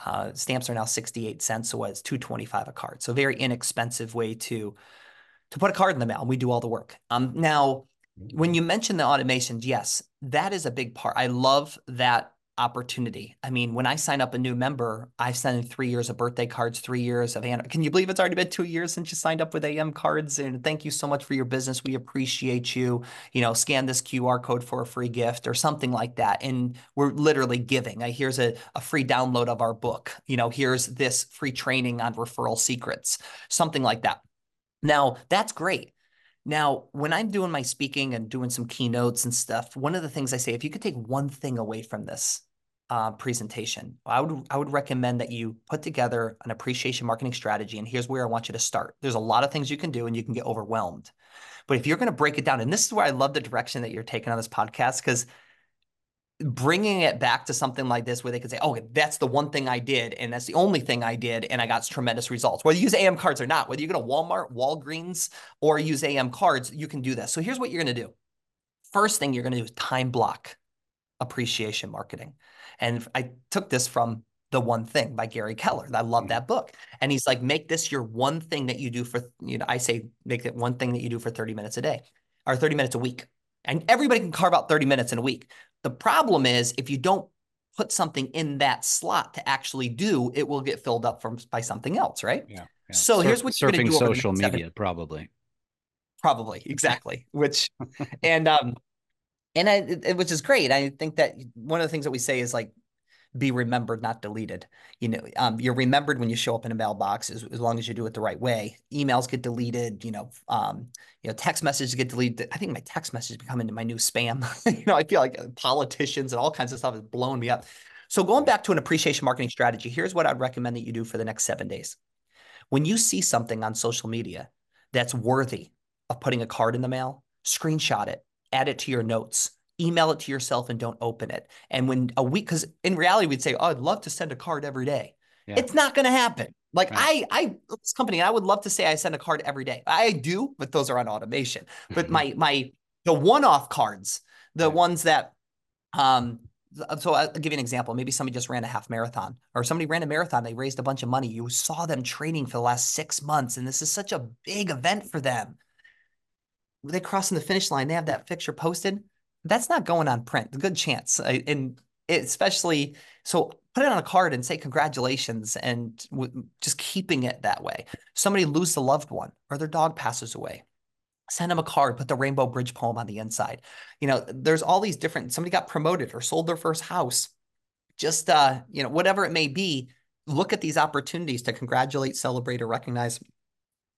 Uh, stamps are now 68 cents, so it's 225 a card. So very inexpensive way to to put a card in the mail and we do all the work. Um, now, when you mention the automations, yes, that is a big part. I love that opportunity. I mean, when I sign up a new member, I send three years of birthday cards, three years of Can you believe it's already been two years since you signed up with AM cards? And thank you so much for your business. We appreciate you. You know, scan this QR code for a free gift or something like that. And we're literally giving. Here's a, a free download of our book. You know, here's this free training on referral secrets, something like that. Now, that's great. Now, when I'm doing my speaking and doing some keynotes and stuff, one of the things I say, if you could take one thing away from this uh, presentation, I would I would recommend that you put together an appreciation marketing strategy. And here's where I want you to start. There's a lot of things you can do, and you can get overwhelmed. But if you're going to break it down, and this is where I love the direction that you're taking on this podcast, because bringing it back to something like this where they could say, oh, that's the one thing I did, and that's the only thing I did, and I got tremendous results. Whether you use AM cards or not, whether you go to Walmart, Walgreens, or use AM cards, you can do this. So here's what you're going to do. First thing you're going to do is time block appreciation marketing. And I took this from The One Thing by Gary Keller. I love mm-hmm. that book. And he's like, make this your one thing that you do for, you know, I say, make it one thing that you do for 30 minutes a day or 30 minutes a week. And everybody can carve out 30 minutes in a week. The problem is if you don't put something in that slot to actually do, it will get filled up from by something else, right? Yeah. yeah. So Sur- here's what you're surfing do social media, seven. probably. Probably, exactly. which and um and I, it, which is great. I think that one of the things that we say is like be remembered, not deleted. You know, um, you're remembered when you show up in a mailbox as, as long as you do it the right way. Emails get deleted, you know, um, you know, text messages get deleted. I think my text message become into my new spam. you know, I feel like uh, politicians and all kinds of stuff is blowing me up. So going back to an appreciation marketing strategy, here's what I'd recommend that you do for the next seven days. When you see something on social media that's worthy of putting a card in the mail, screenshot it, add it to your notes, email it to yourself and don't open it. And when a week, because in reality, we'd say, oh, I'd love to send a card every day. Yeah. It's not going to happen. Like right. I, I, this company, I would love to say I send a card every day. I do, but those are on automation. But my, my, the one-off cards, the right. ones that, um, so I'll give you an example. Maybe somebody just ran a half marathon or somebody ran a marathon. They raised a bunch of money. You saw them training for the last six months, and this is such a big event for them. They crossing the finish line. They have that picture posted. That's not going on print. Good chance. And especially so put it on a card and say congratulations and just keeping it that way. Somebody loses a loved one or their dog passes away. Send them a card, put the Rainbow Bridge poem on the inside. You know, there's all these different, somebody got promoted or sold their first house. Just, uh, you know, whatever it may be, look at these opportunities to congratulate, celebrate, or recognize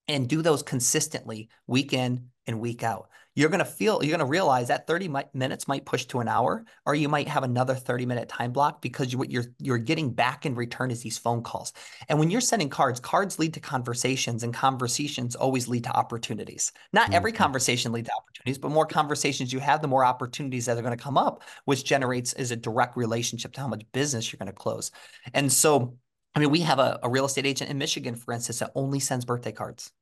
and do those consistently week in and week out. You're going to feel you're going to realize that 30 minutes might push to an hour or you might have another 30 minute time block because you, what you're you're getting back in return is these phone calls. And when you're sending cards cards lead to conversations and conversations always lead to opportunities. Not every mm-hmm. conversation leads to opportunities but more conversations you have the more opportunities that are going to come up which generates is a direct relationship to how much business you're going to close. And so i mean we have a, a real estate agent in michigan for instance that only sends birthday cards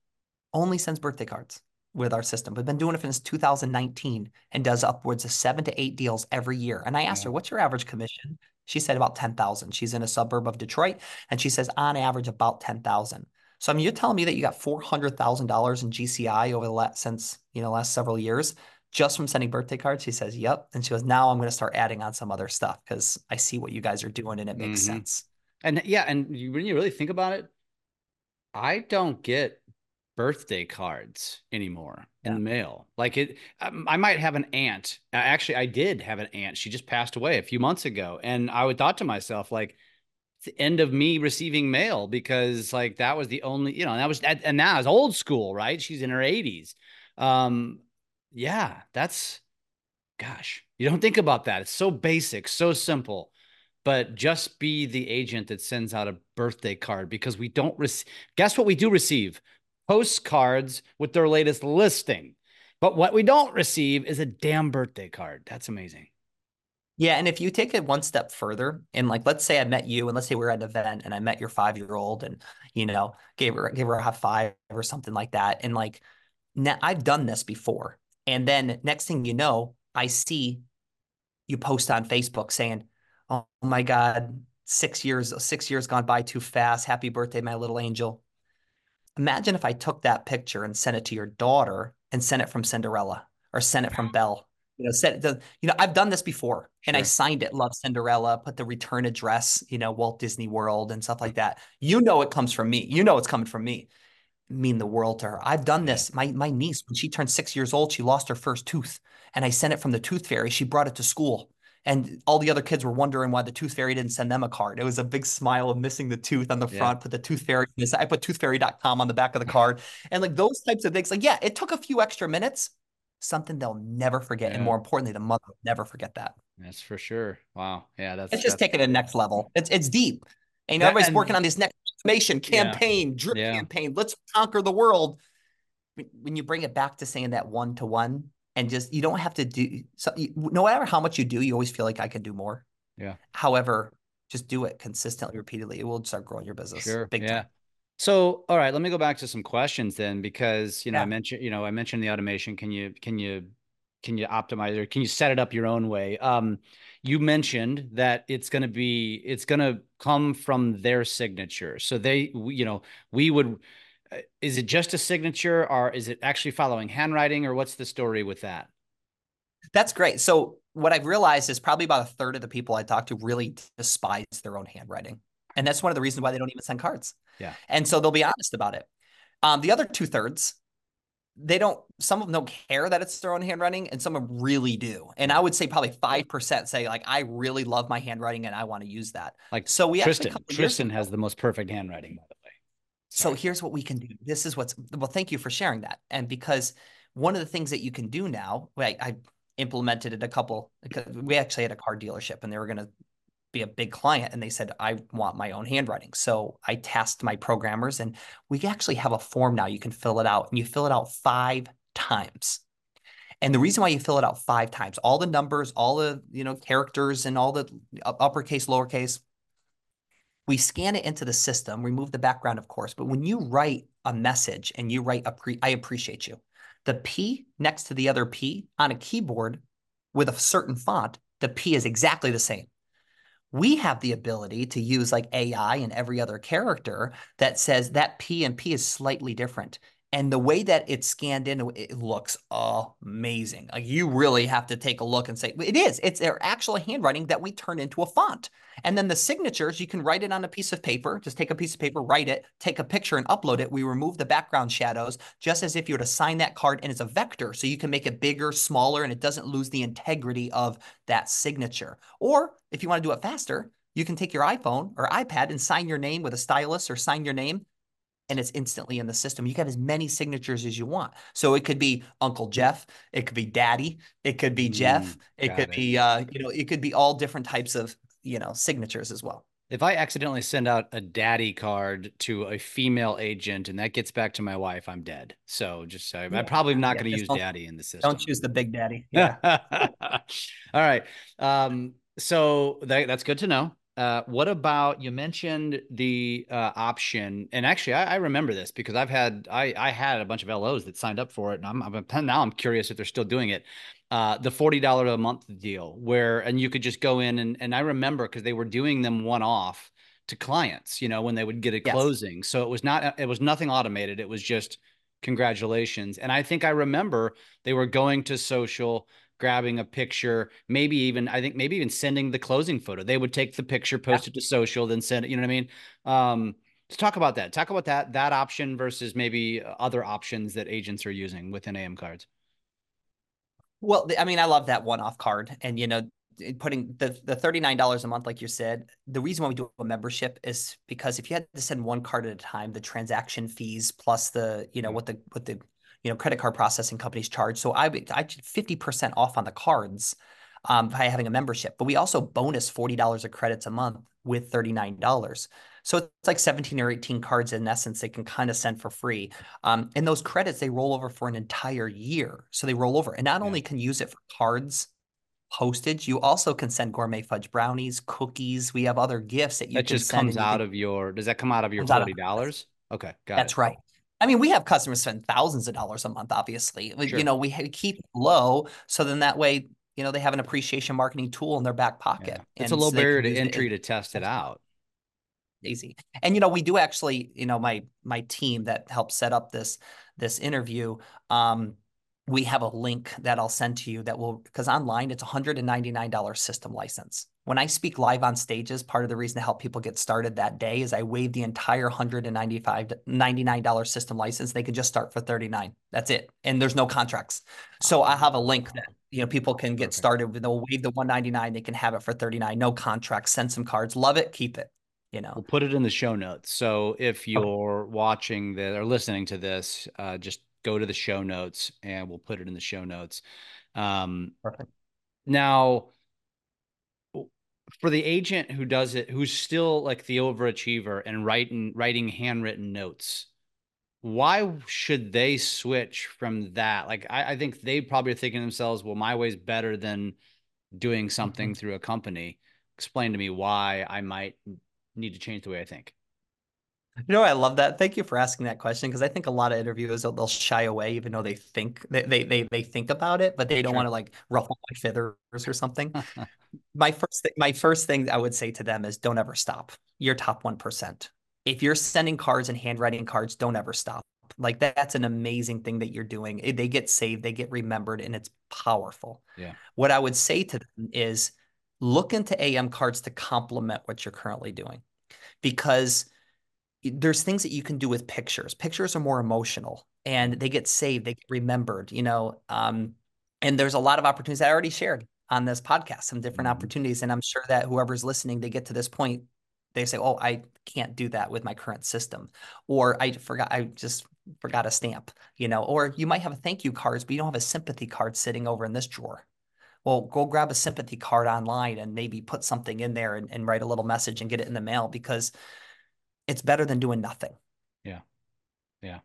only sends birthday cards with our system. We've been doing it since 2019 and does upwards of seven to eight deals every year. And I asked her, what's your average commission? She said about 10,000. She's in a suburb of Detroit and she says on average about 10,000. So I mean, you're telling me that you got $400,000 in GCI over the last, since, you know, last several years just from sending birthday cards? She says, yep. And she goes, now I'm going to start adding on some other stuff because I see what you guys are doing and it makes mm-hmm. sense. And yeah, and when you really think about it, I don't get birthday cards anymore yeah. in the mail. Like it, um, I might have an aunt. Actually, I did have an aunt. She just passed away a few months ago, and I would thought to myself, like, the end of me receiving mail because like that was the only, you know, that was and now it's old school, right? She's in her 80s. Um, yeah, that's gosh, you don't think about that. It's so basic, so simple. But just be the agent that sends out a birthday card because we don't receive. Guess what we do receive? Postcards with their latest listing. But what we don't receive is a damn birthday card. That's amazing. Yeah, and if you take it one step further, and like let's say I met you, and let's say we are at an event, and I met your five year old, and you know gave her gave her a high five or something like that, and like now I've done this before, and then next thing you know, I see you post on Facebook saying, "Oh my God, six years six years gone by too fast. Happy birthday, my little angel." Imagine if I took that picture and sent it to your daughter and sent it from Cinderella or sent it from Belle. You know, sent the, you know, I've done this before sure. and I signed it, Love Cinderella, put the return address, you know, Walt Disney World and stuff like mm-hmm. that. You know, it comes from me. You know, it's coming from me. Mean the world to her. I've done this. My my niece, when she turned six years old, she lost her first tooth, and I sent it from the tooth fairy. She brought it to school and all the other kids were wondering why the tooth fairy didn't send them a card. It was a big smile of missing the tooth on the front, yeah. put the tooth fairy. I put toothfairy.com on the back of the card. and like those types of things, like, yeah, it took a few extra minutes, something they'll never forget. Yeah. And more importantly, the mother will never forget that. That's for sure. Wow. Yeah. That's it's just taking it to next level. It's it's deep. And you know, that, everybody's and, working on this next information campaign, yeah. drip campaign. Let's conquer the world. When you bring it back to saying that one to one, and just you don't have to do so you, no matter how much you do you always feel like i can do more. Yeah. However just do it consistently repeatedly. It will start growing your business sure big yeah. time. so all right let me go back to some questions then because you know yeah. i mentioned you know i mentioned the automation. Can you can you can you optimize or can you set it up your own way? Um you mentioned that it's going to be it's going to come from their signature. So they you know we would is it just a signature or is it actually following handwriting or what's the story with that? That's great. So what I've realized is probably about a third of the people I talk to really despise their own handwriting. And that's one of the reasons why they don't even send cards. Yeah. And so they'll be honest about it. Um, the other two thirds, they don't, some of them don't care that it's their own handwriting and some of them really do. And I would say probably 5% say like, I really love my handwriting and I want to use that. Like, so we Tristan, Tristan has the most perfect handwriting, So here's what we can do. This is what's well, thank you for sharing that. And because one of the things that you can do now, I, I implemented it a couple, we actually had a car dealership and they were going to be a big client and they said, I want my own handwriting. So I tasked my programmers and we actually have a form now. You can fill it out and you fill it out five times. And the reason why you fill it out five times, all the numbers, all the you know characters and all the uppercase, lowercase, we scan it into the system, remove the background, of course. But when you write a message and you write pre, I appreciate you, the P next to the other P on a keyboard with a certain font The P is exactly the same. We have the ability to use like AI and every other character that says that P and P is slightly different. And the way that it's scanned in, it looks amazing. Like you really have to take a look and say, it is. It's their actual handwriting that we turn into a font. And then the signatures, you can write it on a piece of paper. Just take a piece of paper, write it, take a picture and upload it. We remove the background shadows just as if you were to sign that card and it's a vector. So you can make it bigger, smaller, and it doesn't lose the integrity of that signature. Or if you want to do it faster, you can take your iPhone or iPad and sign your name with a stylus or sign your name and it's instantly in the system. You have as many signatures as you want. So it could be Uncle Jeff, it could be Daddy, it could be Jeff, mm, it could it. be uh, you know, it could be all different types of you know signatures as well. If I accidentally send out a daddy card to a female agent and that gets back to my wife, I'm dead. So just so yeah. I'm probably not yeah, going to use daddy in the system. Don't choose the big daddy. Yeah. all right. Um, so that, that's good to know. Uh, what about you mentioned the uh, option? And actually, I, I, remember this because I've had I, I had a bunch of LOs that signed up for it, and I'm, I'm now I'm curious if they're still doing it. Uh, the forty dollar a month deal, where and you could just go in and and I remember because they were doing them one off to clients, you know, when they would get a yes. closing. So it was not it was nothing automated. It was just congratulations. And I think I remember they were going to social grabbing a picture, maybe even I think maybe even sending the closing photo. They would take the picture, post yeah. it to social, then send it. You know what I mean? Um, let's talk about that. Talk about that that option versus maybe other options that agents are using within AM cards. Well, I mean, I love that one-off card, and you know, putting the the thirty nine dollars a month, like you said. The reason why we do a membership is because if you had to send one card at a time, the transaction fees plus the you know what the what the you know credit card processing companies charge. So I I fifty percent off on the cards um, by having a membership, but we also bonus forty dollars of credits a month with thirty nine dollars. So it's like 17 or 18 cards in essence they can kind of send for free. Um, and those credits, they roll over for an entire year. So they roll over. And not yeah. only can use it for cards, postage, you also can send gourmet fudge brownies, cookies. We have other gifts that you that just comes out of your, does that come out of your $40? Okay. Got That's it. right. I mean, we have customers spend thousands of dollars a month, obviously. Sure. You know, we keep low. So then that way, you know, they have an appreciation marketing tool in their back pocket. Yeah. It's a low so barrier to entry to test it out. Easy. And, you know, we do actually, you know, my, my team that helped set up this, this interview, um, we have a link that I'll send to you that will, because online it's $199 system license. When I speak live on stages, part of the reason to help people get started that day is I waive the entire $195 $99 system license. They can just start for 39. That's it. And there's no contracts. So I have a link that you know people can get started with they'll waive the 199 they can have it for 39 no contracts send some cards love it keep it you know we'll put it in the show notes so if you're okay. watching the or listening to this uh, just go to the show notes and we'll put it in the show notes. Um, Perfect. Now, for the agent who does it, who's still like the overachiever and writing writing handwritten notes, why should they switch from that? Like, I, I think they probably are thinking to themselves, "Well, my way's better than doing something mm-hmm. through a company." Explain to me why I might need to change the way I think. You know, I love that. Thank you for asking that question because I think a lot of interviewers they'll shy away even though they think they they they, they think about it, but they don't sure. want to like ruffle my feathers or something. my first th- my first thing I would say to them is don't ever stop. You're top one percent. If you're sending cards and handwriting cards, don't ever stop. Like that's an amazing thing that you're doing. They get saved, they get remembered, and it's powerful. Yeah. What I would say to them is look into AM cards to complement what you're currently doing, because there's things that you can do with pictures. Pictures are more emotional and they get saved, they get remembered, you know. Um, and there's a lot of opportunities I already shared on this podcast, some different mm-hmm. opportunities. And I'm sure that whoever's listening, they get to this point, they say, Oh, I can't do that with my current system. Or I forgot, I just forgot a stamp, you know, or you might have a thank you cards, but you don't have a sympathy card sitting over in this drawer. Well, go grab a sympathy card online and maybe put something in there and, and write a little message and get it in the mail because it's better than doing nothing. Yeah. Yeah.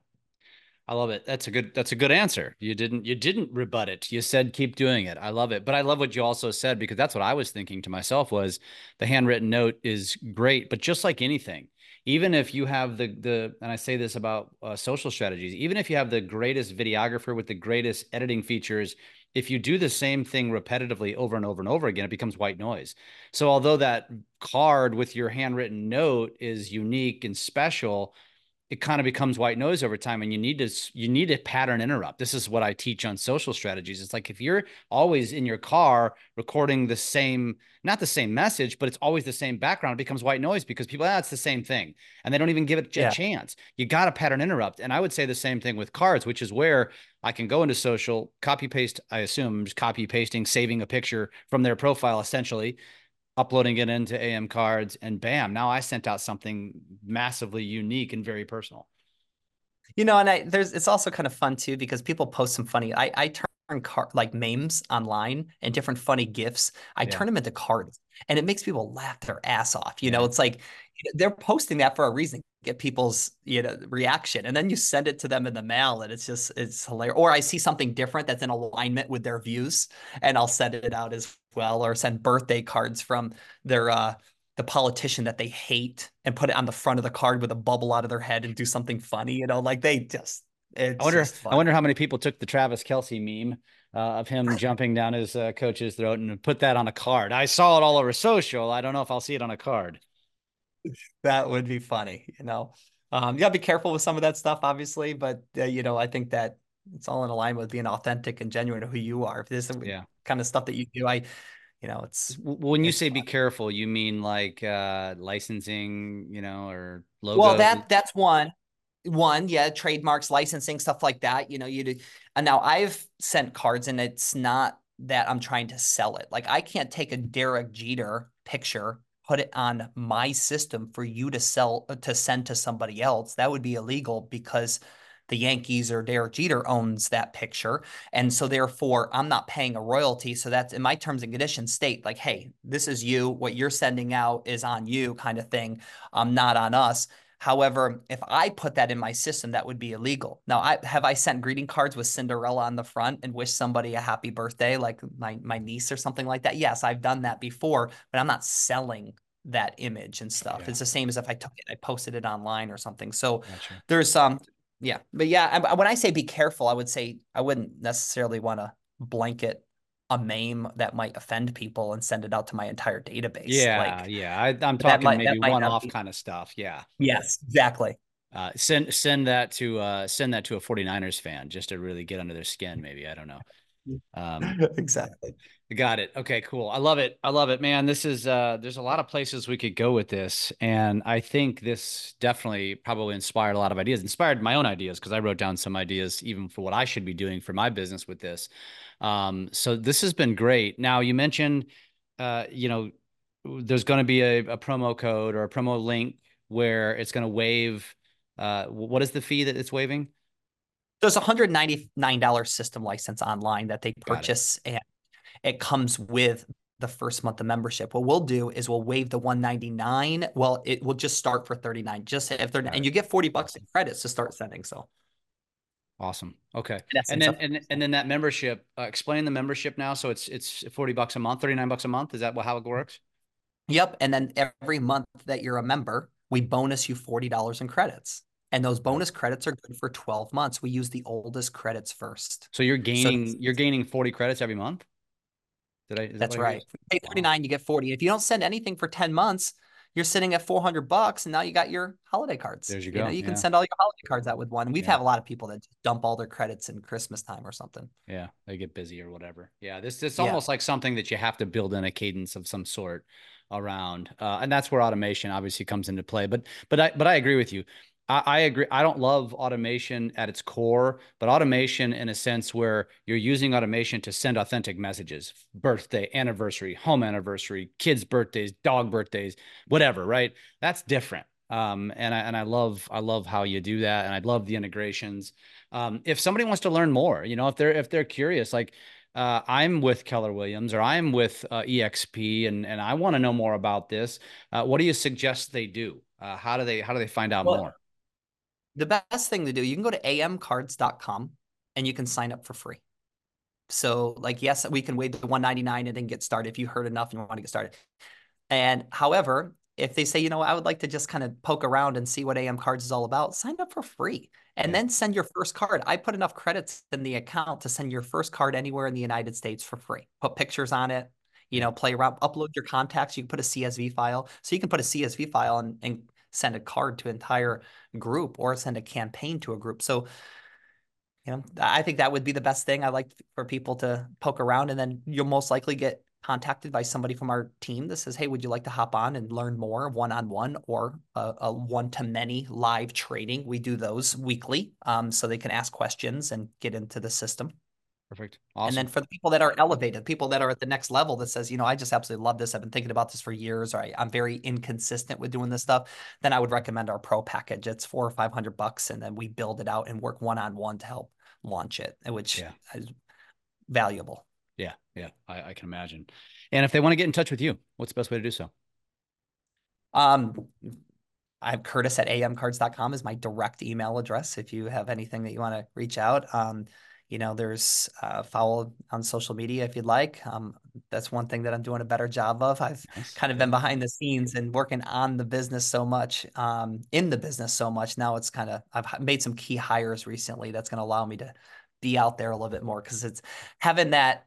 I love it. That's a good that's a good answer. You didn't you didn't rebut it. You said keep doing it. I love it. But I love what you also said because that's what I was thinking to myself was the handwritten note is great, but just like anything, even if you have the the and I say this about uh, social strategies, even if you have the greatest videographer with the greatest editing features, if you do the same thing repetitively over and over and over again, it becomes white noise. So although that card with your handwritten note is unique and special, it kind of becomes white noise over time and you need to you need to pattern interrupt. This is what i teach on social strategies. It's like if you're always in your car recording the same not the same message but it's always the same background it becomes white noise because people ah, it's the same thing and they don't even give it a yeah. chance. You got to pattern interrupt and i would say the same thing with cards which is where i can go into social copy paste i assume just copy pasting saving a picture from their profile essentially uploading it into AM cards, and bam, now I sent out something massively unique and very personal. You know, and I there's it's also kind of fun too because people post some funny. I I turn car, like memes online and different funny gifs. I yeah. turn them into cards, and it makes people laugh their ass off. You yeah. know, it's like they're posting that for a reason get people's you know reaction and then you send it to them in the mail and it's just it's hilarious or i see something different that's in alignment with their views and i'll send it out as well or send birthday cards from their uh the politician that they hate and put it on the front of the card with a bubble out of their head and do something funny you know like they just I wonder. I wonder how many people took the Travis Kelce meme uh, of him jumping down his uh, coach's throat and put that on a card. I saw it all over social. I don't know if I'll see it on a card that would be funny, you know. Um, you gotta be careful with some of that stuff, obviously, but uh, you know, I think that it's all in alignment with being authentic and genuine to who you are. If this is yeah. kind of stuff that you do, I, you know, it's when you it's say fun. be careful, you mean like uh licensing, you know, or logo. Well, that that's one. One, yeah, trademarks, licensing, stuff like that. You know, you do. And now I've sent cards, and it's not that I'm trying to sell it. Like I can't take a Derek Jeter picture put it on my system for you to sell uh, to send to somebody else, that would be illegal because the Yankees or Derek Jeter owns that picture. And so therefore I'm not paying a royalty. So that's in my terms and conditions state like, hey, this is you. What you're sending out is on you kind of thing. Um, not on us. However, if I put that in my system, that would be illegal. Now, I have I sent greeting cards with Cinderella on the front and wish somebody a happy birthday, like my my niece or something like that. Yes, I've done that before, but I'm not selling that image and stuff. Yeah. It's the same as if I took it, I posted it online or something. So gotcha. there's some, um, yeah, but yeah, when I say be careful, I would say I wouldn't necessarily want to blanket a meme that might offend people and send it out to my entire database. Yeah, like, yeah. I, am talking might, maybe one-off kind of stuff. Yeah. Yes, exactly. Uh, send send that to uh, send that to a 49ers fan just to really get under their skin. Maybe I don't know. Um, exactly. Got it. Okay, cool. I love it. I love it, man. This is uh there's a lot of places we could go with this and I think this definitely probably inspired a lot of ideas. Inspired my own ideas because I wrote down some ideas even for what I should be doing for my business with this. Um so this has been great. Now you mentioned uh you know there's going to be a, a promo code or a promo link where it's going to waive uh what is the fee that it's waiving? There's a $199 system license online that they purchase and it comes with the first month of membership. What we'll do is we'll waive the 199. Well, it will just start for 39. Just if they're and you get 40 bucks in credits to start sending. So awesome. Okay. And then and, and then that membership, uh, explain the membership now. So it's it's 40 bucks a month, 39 bucks a month. Is that how it works? Yep. And then every month that you're a member, we bonus you $40 in credits. And those bonus credits are good for 12 months. We use the oldest credits first. So you're gaining so you're gaining 40 credits every month? Did I? That's that right. Pay 39, you get 40. If you don't send anything for 10 months, you're sitting at 400 bucks and now you got your holiday cards. There you go. You, know, you yeah. can send all your holiday cards out with one. we've yeah. had a lot of people that dump all their credits in Christmas time or something. Yeah. They get busy or whatever. Yeah. This, it's almost yeah. like something that you have to build in a cadence of some sort around. Uh, and that's where automation obviously comes into play. But, but I, but I agree with you. I, I agree. I don't love automation at its core, but automation in a sense where you're using automation to send authentic messages, birthday, anniversary, home anniversary, kids' birthdays, dog birthdays, whatever, right? That's different. Um, and I and I love I love how you do that, and I love the integrations. Um, if somebody wants to learn more, you know, if they're if they're curious, like uh, I'm with Keller Williams or I'm with uh, EXP, and and I want to know more about this. Uh, what do you suggest they do? Uh, how do they how do they find out well, more? The best thing to do, you can go to amcards.com and you can sign up for free. So, like, yes, we can waive the 199 and then get started if you heard enough and you want to get started. And however, if they say, you know, I would like to just kind of poke around and see what AM Cards is all about, sign up for free and then send your first card. I put enough credits in the account to send your first card anywhere in the United States for free. Put pictures on it, you know, play around, upload your contacts. You can put a CSV file. So you can put a CSV file and, and send a card to an entire group or send a campaign to a group. So, you know, I think that would be the best thing. I like for people to poke around and then you'll most likely get contacted by somebody from our team that says, Hey, would you like to hop on and learn more one on one or a, a one to many live training? We do those weekly um, so they can ask questions and get into the system. Perfect. Awesome. And then for the people that are elevated, people that are at the next level that says, you know, I just absolutely love this. I've been thinking about this for years, or I, am very inconsistent with doing this stuff. Then I would recommend our pro package. It's four or 500 bucks. And then we build it out and work one on one to help launch it, which yeah. is valuable. Yeah, yeah, I, I, can imagine. And if they want to get in touch with you, what's the best way to do so? Um, I'm Curtis at amcards.com is my direct email address. If you have anything that you want to reach out, um, you know, there's uh, follow on social media if you'd like. Um, that's one thing that I'm doing a better job of. I've nice. kind of been behind the scenes and working on the business so much, um, in the business so much. Now it's kind of I've made some key hires recently that's going to allow me to be out there a little bit more because it's having that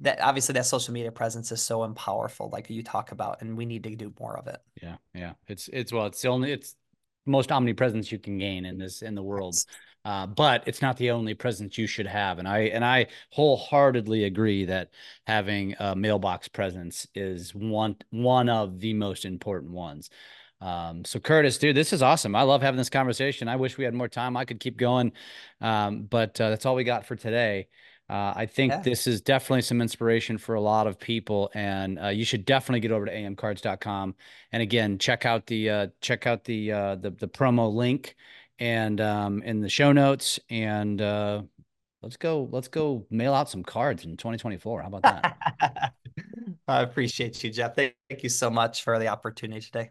that obviously that social media presence is so powerful like you talk about and we need to do more of it yeah yeah it's it's well it's the only it's most omnipresence you can gain in this in the world uh, but it's not the only presence you should have and i and i wholeheartedly agree that having a mailbox presence is one one of the most important ones um, so Curtis, dude, this is awesome. I love having this conversation. I wish we had more time. I could keep going, um, but uh, that's all we got for today. Uh, I think yeah. this is definitely some inspiration for a lot of people, and uh, you should definitely get over to amcards.com. And again, check out the uh, check out the, uh, the the promo link and um, in the show notes. And uh, let's go let's go mail out some cards in 2024. How about that? I appreciate you, Jeff. Thank you so much for the opportunity today.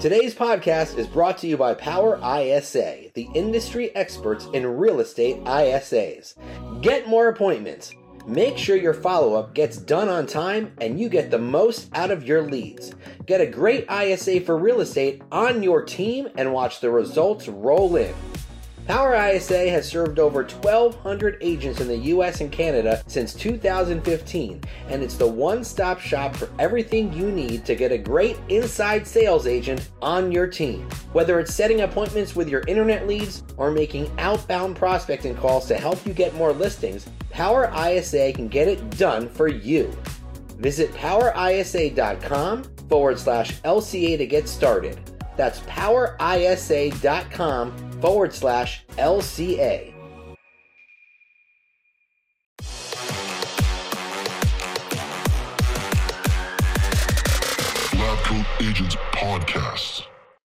Today's podcast is brought to you by Power ISA, the industry experts in real estate ISAs. Get more appointments. Make sure your follow up gets done on time and you get the most out of your leads. Get a great ISA for real estate on your team and watch the results roll in. Power ISA has served over 1,200 agents in the US and Canada since 2015, and it's the one stop shop for everything you need to get a great inside sales agent on your team. Whether it's setting appointments with your internet leads or making outbound prospecting calls to help you get more listings, Power ISA can get it done for you. Visit powerisa.com forward slash LCA to get started. That's powerisa.com forward slash LCA.